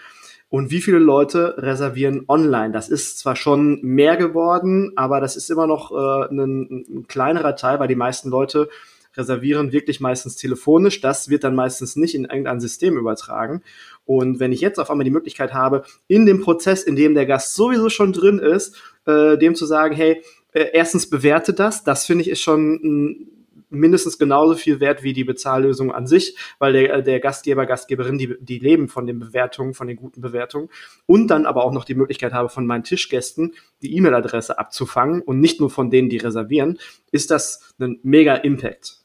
Und wie viele Leute reservieren online? Das ist zwar schon mehr geworden, aber das ist immer noch äh, ein, ein kleinerer Teil, weil die meisten Leute reservieren wirklich meistens telefonisch. Das wird dann meistens nicht in irgendein System übertragen. Und wenn ich jetzt auf einmal die Möglichkeit habe, in dem Prozess, in dem der Gast sowieso schon drin ist, äh, dem zu sagen, hey, äh, erstens bewerte das, das finde ich ist schon ein mindestens genauso viel wert wie die Bezahllösung an sich, weil der, der Gastgeber, Gastgeberin, die, die leben von den Bewertungen, von den guten Bewertungen und dann aber auch noch die Möglichkeit habe, von meinen Tischgästen die E-Mail-Adresse abzufangen und nicht nur von denen, die reservieren, ist das ein mega Impact.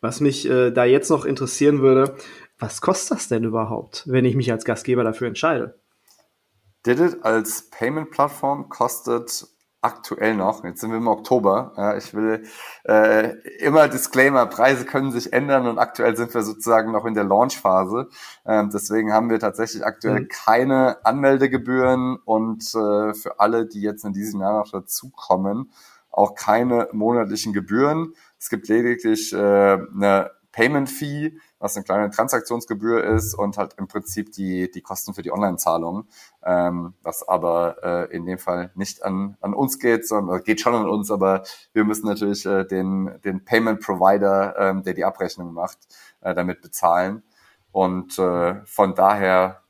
Was mich äh, da jetzt noch interessieren würde, was kostet das denn überhaupt, wenn ich mich als Gastgeber dafür entscheide? Didit als Payment-Plattform kostet aktuell noch, jetzt sind wir im Oktober, ja, ich will äh, immer Disclaimer, Preise können sich ändern und aktuell sind wir sozusagen noch in der Launch-Phase. Ähm, deswegen haben wir tatsächlich aktuell mhm. keine Anmeldegebühren und äh, für alle, die jetzt in diesem Jahr noch dazukommen, auch keine monatlichen Gebühren. Es gibt lediglich äh, eine Payment Fee, was eine kleine Transaktionsgebühr ist und halt im Prinzip die, die Kosten für die Online-Zahlung, ähm, was aber äh, in dem Fall nicht an, an uns geht, sondern geht schon an uns, aber wir müssen natürlich äh, den, den Payment Provider, ähm, der die Abrechnung macht, äh, damit bezahlen. Und äh, von daher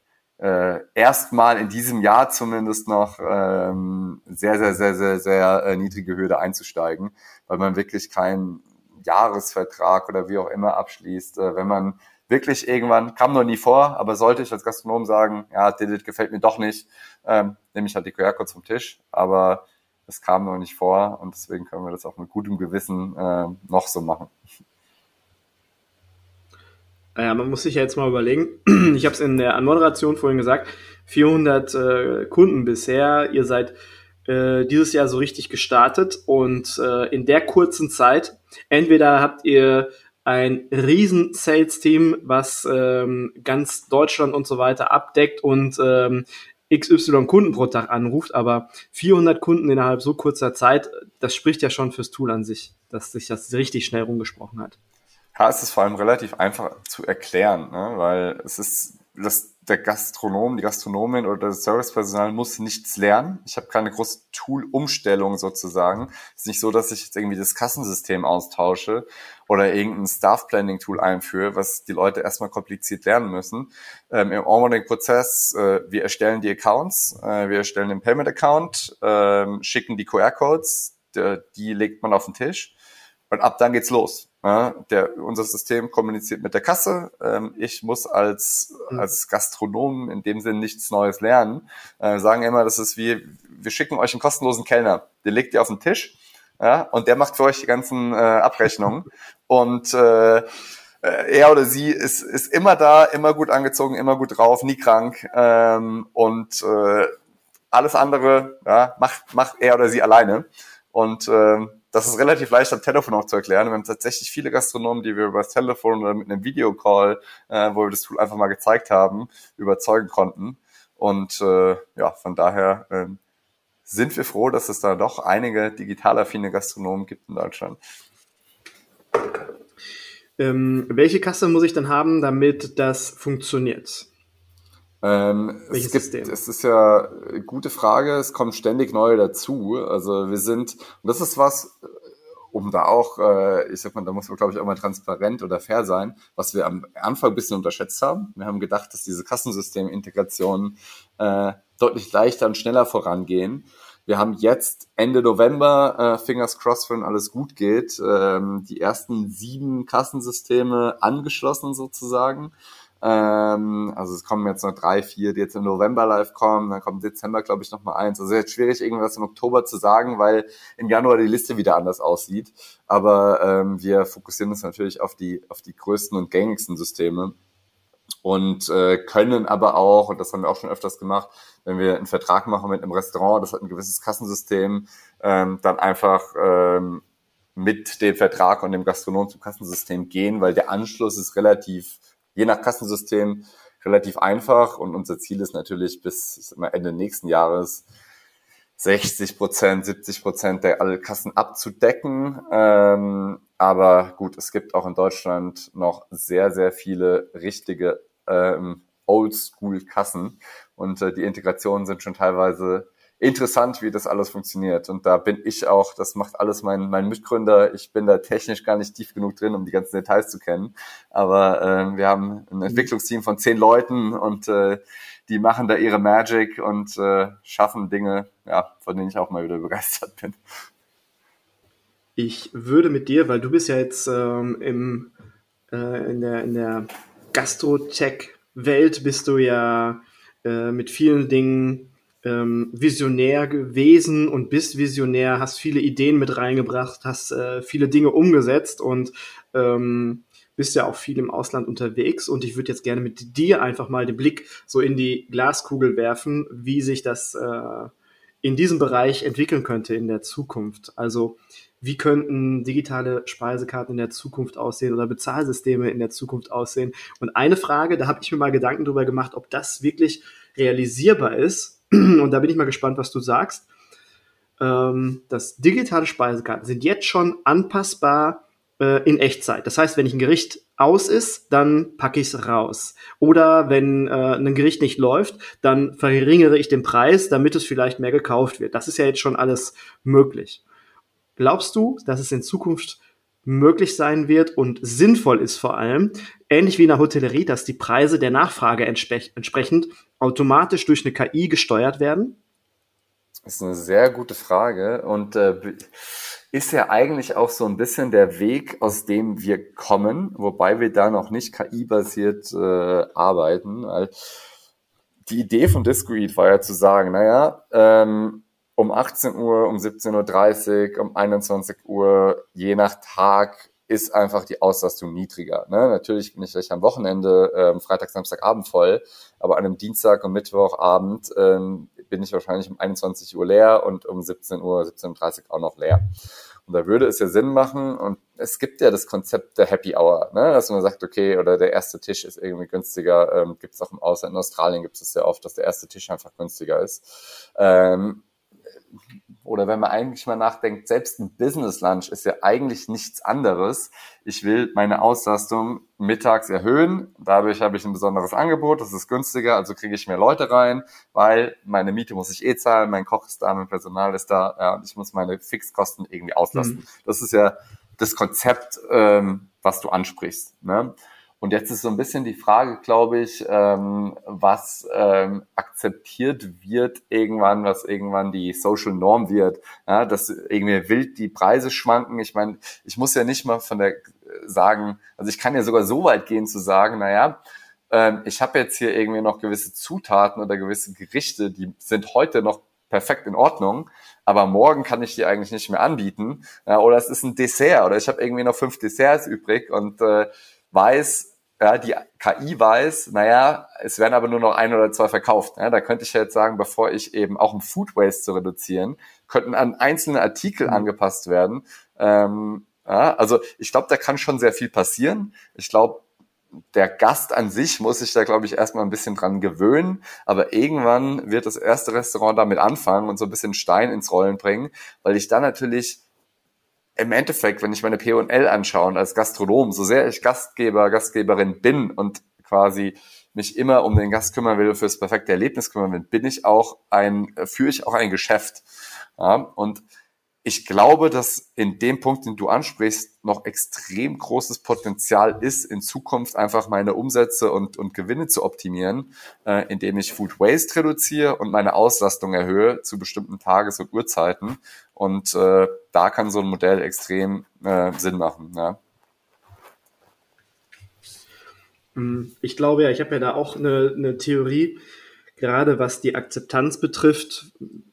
äh, erstmal in diesem Jahr zumindest noch ähm, sehr, sehr, sehr, sehr, sehr äh, niedrige Hürde einzusteigen, weil man wirklich keinen Jahresvertrag oder wie auch immer abschließt. Äh, wenn man wirklich irgendwann, kam noch nie vor, aber sollte ich als Gastronom sagen, ja, Didit gefällt mir doch nicht, ähm, nehme ich halt die QR-Codes vom Tisch, aber es kam noch nicht vor und deswegen können wir das auch mit gutem Gewissen äh, noch so machen. Ja, man muss sich ja jetzt mal überlegen. Ich habe es in der Anmoderation vorhin gesagt, 400 äh, Kunden bisher. Ihr seid äh, dieses Jahr so richtig gestartet und äh, in der kurzen Zeit, entweder habt ihr ein riesen Sales-Team, was ähm, ganz Deutschland und so weiter abdeckt und ähm, XY Kunden pro Tag anruft, aber 400 Kunden innerhalb so kurzer Zeit, das spricht ja schon fürs Tool an sich, dass sich das richtig schnell rumgesprochen hat. Ja, es ist vor allem relativ einfach zu erklären, ne? weil es ist, das, der Gastronom, die Gastronomin oder das Servicepersonal muss nichts lernen. Ich habe keine große Tool-Umstellung sozusagen. Es ist nicht so, dass ich jetzt irgendwie das Kassensystem austausche oder irgendein Staff-Planning-Tool einführe, was die Leute erstmal kompliziert lernen müssen. Ähm, Im Onboarding-Prozess, äh, wir erstellen die Accounts, äh, wir erstellen den Payment-Account, äh, schicken die QR-Codes, die legt man auf den Tisch und ab dann geht's los. Ja, der, unser System kommuniziert mit der Kasse. Ähm, ich muss als, mhm. als Gastronom in dem Sinn nichts Neues lernen. Äh, sagen immer, das ist wie, wir schicken euch einen kostenlosen Kellner. Den legt ihr auf den Tisch ja, und der macht für euch die ganzen äh, Abrechnungen. und äh, äh, er oder sie ist, ist immer da, immer gut angezogen, immer gut drauf, nie krank. Ähm, und äh, alles andere ja, macht, macht er oder sie alleine. Und ähm, das ist relativ leicht am Telefon auch zu erklären. Wir haben tatsächlich viele Gastronomen, die wir über das Telefon oder mit einem Videocall, äh, wo wir das Tool einfach mal gezeigt haben, überzeugen konnten. Und äh, ja, von daher äh, sind wir froh, dass es da doch einige digital affine Gastronomen gibt in Deutschland. Ähm, welche Kasse muss ich dann haben, damit das funktioniert? Ähm, es, gibt, es ist ja eine gute Frage, es kommen ständig neue dazu. Also wir sind, und das ist was, um da auch, äh, ich sag mal, da muss man, glaube ich, auch mal transparent oder fair sein, was wir am Anfang ein bisschen unterschätzt haben. Wir haben gedacht, dass diese Kassensystemintegrationen äh, deutlich leichter und schneller vorangehen. Wir haben jetzt Ende November, äh, fingers crossed, wenn alles gut geht, ähm, die ersten sieben Kassensysteme angeschlossen sozusagen. Ähm, also es kommen jetzt noch drei, vier, die jetzt im November live kommen, dann kommt im Dezember, glaube ich, noch mal eins. Also jetzt schwierig, irgendwas im Oktober zu sagen, weil im Januar die Liste wieder anders aussieht. Aber ähm, wir fokussieren uns natürlich auf die, auf die größten und gängigsten Systeme und äh, können aber auch, und das haben wir auch schon öfters gemacht, wenn wir einen Vertrag machen mit einem Restaurant, das hat ein gewisses Kassensystem, ähm, dann einfach ähm, mit dem Vertrag und dem Gastronom zum Kassensystem gehen, weil der Anschluss ist relativ je nach Kassensystem relativ einfach und unser Ziel ist natürlich bis Ende nächsten Jahres 60 Prozent, 70 Prozent der alle Kassen abzudecken. Ähm, aber gut, es gibt auch in Deutschland noch sehr, sehr viele richtige ähm, Oldschool-Kassen und äh, die Integrationen sind schon teilweise interessant, wie das alles funktioniert. Und da bin ich auch, das macht alles mein, mein Mitgründer. Ich bin da technisch gar nicht tief genug drin, um die ganzen Details zu kennen. Aber äh, wir haben ein Entwicklungsteam von zehn Leuten und äh, die machen da ihre Magic und äh, schaffen Dinge, ja, von denen ich auch mal wieder begeistert bin. Ich würde mit dir, weil du bist ja jetzt ähm, im, äh, in der, in der Gastro-Tech-Welt, bist du ja äh, mit vielen Dingen ähm, visionär gewesen und bist visionär, hast viele Ideen mit reingebracht, hast äh, viele Dinge umgesetzt und ähm, bist ja auch viel im Ausland unterwegs. Und ich würde jetzt gerne mit dir einfach mal den Blick so in die Glaskugel werfen, wie sich das äh, in diesem Bereich entwickeln könnte in der Zukunft. Also wie könnten digitale Speisekarten in der Zukunft aussehen oder Bezahlsysteme in der Zukunft aussehen. Und eine Frage, da habe ich mir mal Gedanken darüber gemacht, ob das wirklich realisierbar ist und da bin ich mal gespannt, was du sagst. Ähm, dass digitale Speisekarten sind jetzt schon anpassbar äh, in Echtzeit. Das heißt, wenn ich ein Gericht aus ist, dann packe ich es raus. Oder wenn äh, ein Gericht nicht läuft, dann verringere ich den Preis, damit es vielleicht mehr gekauft wird. Das ist ja jetzt schon alles möglich. Glaubst du, dass es in Zukunft möglich sein wird und sinnvoll ist vor allem, ähnlich wie in der Hotellerie, dass die Preise der Nachfrage entspre entsprechend automatisch durch eine KI gesteuert werden? Das ist eine sehr gute Frage und äh, ist ja eigentlich auch so ein bisschen der Weg, aus dem wir kommen, wobei wir da noch nicht KI-basiert äh, arbeiten. Die Idee von Discrete war ja zu sagen, naja, ähm, um 18 Uhr, um 17.30 Uhr, um 21 Uhr, je nach Tag ist einfach die Auslastung niedriger. Ne? Natürlich bin ich vielleicht am Wochenende, ähm, Freitag, Samstagabend voll, aber an einem Dienstag und Mittwochabend ähm, bin ich wahrscheinlich um 21 Uhr leer und um 17 Uhr, 17.30 Uhr auch noch leer. Und da würde es ja Sinn machen und es gibt ja das Konzept der Happy Hour, ne? dass man sagt, okay, oder der erste Tisch ist irgendwie günstiger, ähm, gibt es auch im Ausland, in Australien gibt es ja oft, dass der erste Tisch einfach günstiger ist. Ähm, oder wenn man eigentlich mal nachdenkt, selbst ein Business Lunch ist ja eigentlich nichts anderes. Ich will meine Auslastung mittags erhöhen. Dadurch habe ich ein besonderes Angebot. Das ist günstiger, also kriege ich mehr Leute rein, weil meine Miete muss ich eh zahlen, mein Koch ist da, mein Personal ist da, ja, und ich muss meine Fixkosten irgendwie auslasten. Mhm. Das ist ja das Konzept, ähm, was du ansprichst. Ne? Und jetzt ist so ein bisschen die Frage, glaube ich, ähm, was ähm, akzeptiert wird irgendwann, was irgendwann die Social Norm wird, ja, dass irgendwie wild die Preise schwanken. Ich meine, ich muss ja nicht mal von der sagen, also ich kann ja sogar so weit gehen zu sagen, naja, ähm, ich habe jetzt hier irgendwie noch gewisse Zutaten oder gewisse Gerichte, die sind heute noch perfekt in Ordnung, aber morgen kann ich die eigentlich nicht mehr anbieten. Ja, oder es ist ein Dessert oder ich habe irgendwie noch fünf Desserts übrig und äh, weiß, ja, die KI weiß, naja, es werden aber nur noch ein oder zwei verkauft. Ja, da könnte ich jetzt sagen, bevor ich eben auch um Food Waste zu reduzieren, könnten an einzelne Artikel mhm. angepasst werden. Ähm, ja, also ich glaube, da kann schon sehr viel passieren. Ich glaube, der Gast an sich muss sich da, glaube ich, erstmal ein bisschen dran gewöhnen. Aber irgendwann wird das erste Restaurant damit anfangen und so ein bisschen Stein ins Rollen bringen, weil ich dann natürlich im Endeffekt, wenn ich meine P&L anschaue als Gastronom, so sehr ich Gastgeber, Gastgeberin bin und quasi mich immer um den Gast kümmern will, fürs perfekte Erlebnis kümmern will, bin ich auch ein, führe ich auch ein Geschäft. Ja, und ich glaube, dass in dem Punkt, den du ansprichst, noch extrem großes Potenzial ist, in Zukunft einfach meine Umsätze und, und Gewinne zu optimieren, äh, indem ich Food Waste reduziere und meine Auslastung erhöhe zu bestimmten Tages- und Uhrzeiten. Und äh, da kann so ein Modell extrem äh, Sinn machen. Ja. Hm, ich glaube ja, ich habe ja da auch eine, eine Theorie, gerade was die Akzeptanz betrifft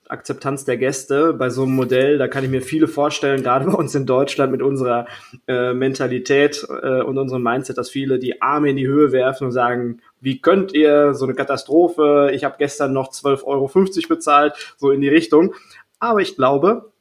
Akzeptanz der Gäste bei so einem Modell, da kann ich mir viele vorstellen, gerade bei uns in Deutschland mit unserer äh, Mentalität äh, und unserem Mindset, dass viele die Arme in die Höhe werfen und sagen, wie könnt ihr so eine Katastrophe, ich habe gestern noch 12,50 Euro bezahlt, so in die Richtung. Aber ich glaube,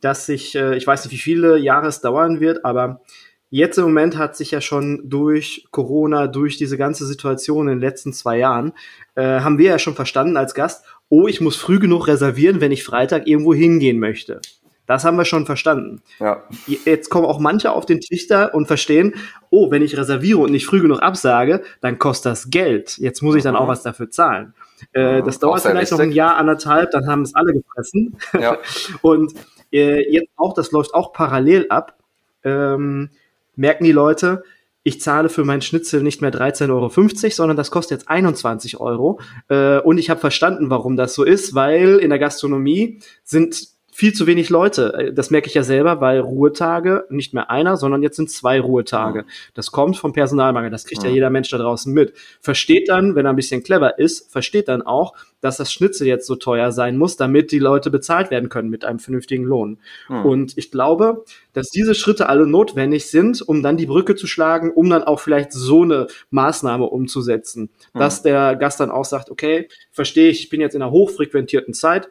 dass sich, äh, ich weiß nicht, wie viele Jahre es dauern wird, aber Jetzt im Moment hat sich ja schon durch Corona, durch diese ganze Situation in den letzten zwei Jahren, äh, haben wir ja schon verstanden als Gast, oh, ich muss früh genug reservieren, wenn ich Freitag irgendwo hingehen möchte. Das haben wir schon verstanden. Ja. Jetzt kommen auch manche auf den Trichter und verstehen, oh, wenn ich reserviere und nicht früh genug absage, dann kostet das Geld. Jetzt muss ich dann auch mhm. was dafür zahlen. Äh, das dauert vielleicht richtig. noch ein Jahr, anderthalb, dann haben es alle gefressen. Ja. und äh, jetzt auch, das läuft auch parallel ab. Ähm, merken die Leute, ich zahle für mein Schnitzel nicht mehr 13,50 Euro, sondern das kostet jetzt 21 Euro. Äh, und ich habe verstanden, warum das so ist, weil in der Gastronomie sind viel zu wenig Leute. Äh, das merke ich ja selber, weil Ruhetage nicht mehr einer, sondern jetzt sind zwei Ruhetage. Das kommt vom Personalmangel. Das kriegt ja jeder Mensch da draußen mit. Versteht dann, wenn er ein bisschen clever ist, versteht dann auch, dass das Schnitzel jetzt so teuer sein muss, damit die Leute bezahlt werden können mit einem vernünftigen Lohn. Mhm. Und ich glaube, dass diese Schritte alle notwendig sind, um dann die Brücke zu schlagen, um dann auch vielleicht so eine Maßnahme umzusetzen. Mhm. Dass der Gast dann auch sagt, okay, verstehe ich, ich bin jetzt in einer hochfrequentierten Zeit,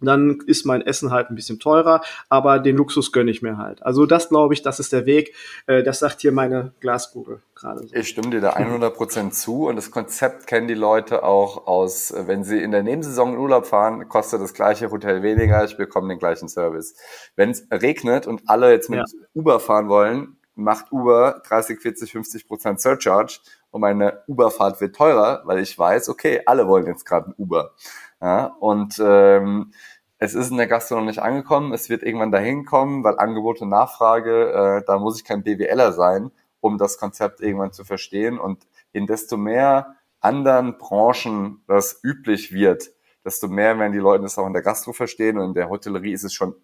dann ist mein Essen halt ein bisschen teurer, aber den Luxus gönne ich mir halt. Also das glaube ich, das ist der Weg. Äh, das sagt hier meine Glaskugel gerade so. Ich stimme dir da 100% zu und das Konzept kennen die Leute auch aus, äh, wenn sie in der Nebensaison in Urlaub fahren, kostet das gleiche Hotel weniger, ich bekomme den gleichen Service. Wenn es regnet und alle jetzt mit ja. Uber fahren wollen, macht Uber 30, 40, 50 Prozent Surcharge und meine Uberfahrt wird teurer, weil ich weiß, okay, alle wollen jetzt gerade ein Uber. Ja, und ähm, es ist in der Gastronomie nicht angekommen, es wird irgendwann dahin kommen, weil Angebot und Nachfrage, äh, da muss ich kein BWLer sein, um das Konzept irgendwann zu verstehen. Und in desto mehr anderen Branchen das üblich wird, desto mehr werden die Leute das auch in der Gastro verstehen und in der Hotellerie ist es schon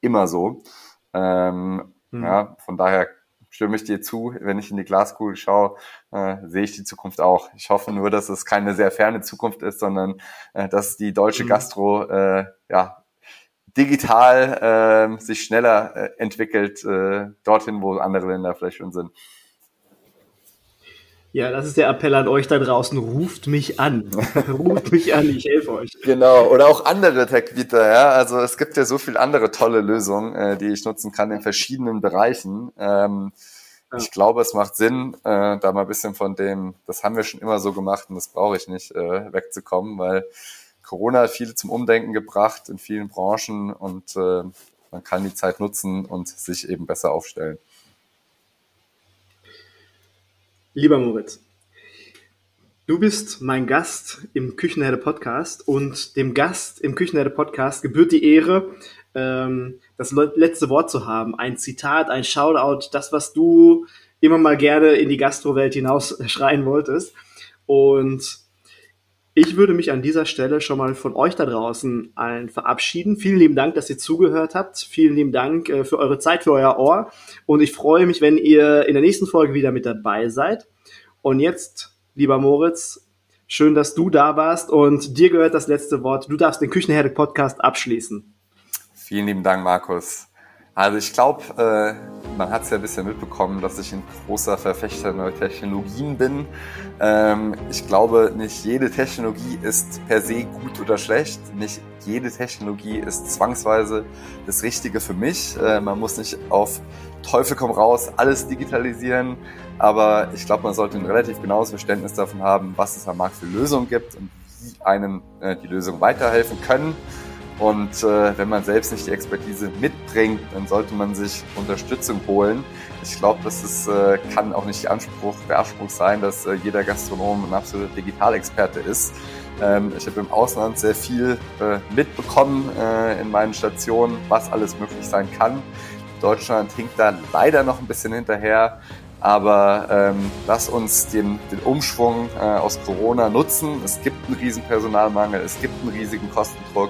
immer so. Ähm, hm. Ja, von daher stimme ich dir zu. Wenn ich in die Glaskugel schaue, äh, sehe ich die Zukunft auch. Ich hoffe nur, dass es keine sehr ferne Zukunft ist, sondern äh, dass die deutsche mhm. Gastro äh, ja, digital äh, sich schneller äh, entwickelt, äh, dorthin, wo andere Länder vielleicht schon sind. Ja, das ist der Appell an euch da draußen. Ruft mich an. Ruft mich an, ich helfe euch. Genau, oder auch andere Tech-Bieter, ja. Also es gibt ja so viele andere tolle Lösungen, äh, die ich nutzen kann in verschiedenen Bereichen. Ähm, ja. Ich glaube, es macht Sinn, äh, da mal ein bisschen von dem, das haben wir schon immer so gemacht und das brauche ich nicht, äh, wegzukommen, weil Corona hat viele zum Umdenken gebracht in vielen Branchen und äh, man kann die Zeit nutzen und sich eben besser aufstellen. Lieber Moritz, du bist mein Gast im Küchenherde Podcast und dem Gast im Küchenherde Podcast gebührt die Ehre, ähm, das letzte Wort zu haben. Ein Zitat, ein Shoutout, das, was du immer mal gerne in die Gastrowelt hinaus schreien wolltest. Und ich würde mich an dieser Stelle schon mal von euch da draußen allen verabschieden. Vielen lieben Dank, dass ihr zugehört habt. Vielen lieben Dank äh, für eure Zeit, für euer Ohr. Und ich freue mich, wenn ihr in der nächsten Folge wieder mit dabei seid. Und jetzt, lieber Moritz, schön, dass du da warst und dir gehört das letzte Wort. Du darfst den Küchenherde Podcast abschließen. Vielen lieben Dank, Markus. Also ich glaube, äh, man hat es ja ein bisschen mitbekommen, dass ich ein großer Verfechter neuer Technologien bin. Ähm, ich glaube, nicht jede Technologie ist per se gut oder schlecht. Nicht jede Technologie ist zwangsweise das Richtige für mich. Äh, man muss nicht auf Teufel komm raus alles digitalisieren. Aber ich glaube, man sollte ein relativ genaues Verständnis davon haben, was es am Markt für Lösungen gibt und wie einem äh, die Lösungen weiterhelfen können. Und äh, wenn man selbst nicht die Expertise mitbringt, dann sollte man sich Unterstützung holen. Ich glaube, das ist, äh, kann auch nicht Anspruch, der Anspruch sein, dass äh, jeder Gastronom ein absoluter Digitalexperte ist. Ähm, ich habe im Ausland sehr viel äh, mitbekommen äh, in meinen Stationen, was alles möglich sein kann. Deutschland hinkt da leider noch ein bisschen hinterher. Aber ähm, lass uns den, den Umschwung äh, aus Corona nutzen. Es gibt einen riesen Personalmangel, es gibt einen riesigen Kostendruck.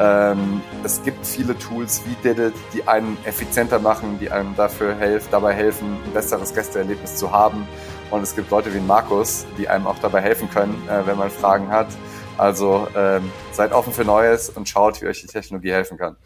Ähm, es gibt viele Tools wie Didit, die einen effizienter machen, die einem dafür helfen, dabei helfen, ein besseres Gästeerlebnis zu haben. Und es gibt Leute wie Markus, die einem auch dabei helfen können, äh, wenn man Fragen hat. Also ähm, seid offen für Neues und schaut, wie euch die Technologie helfen kann.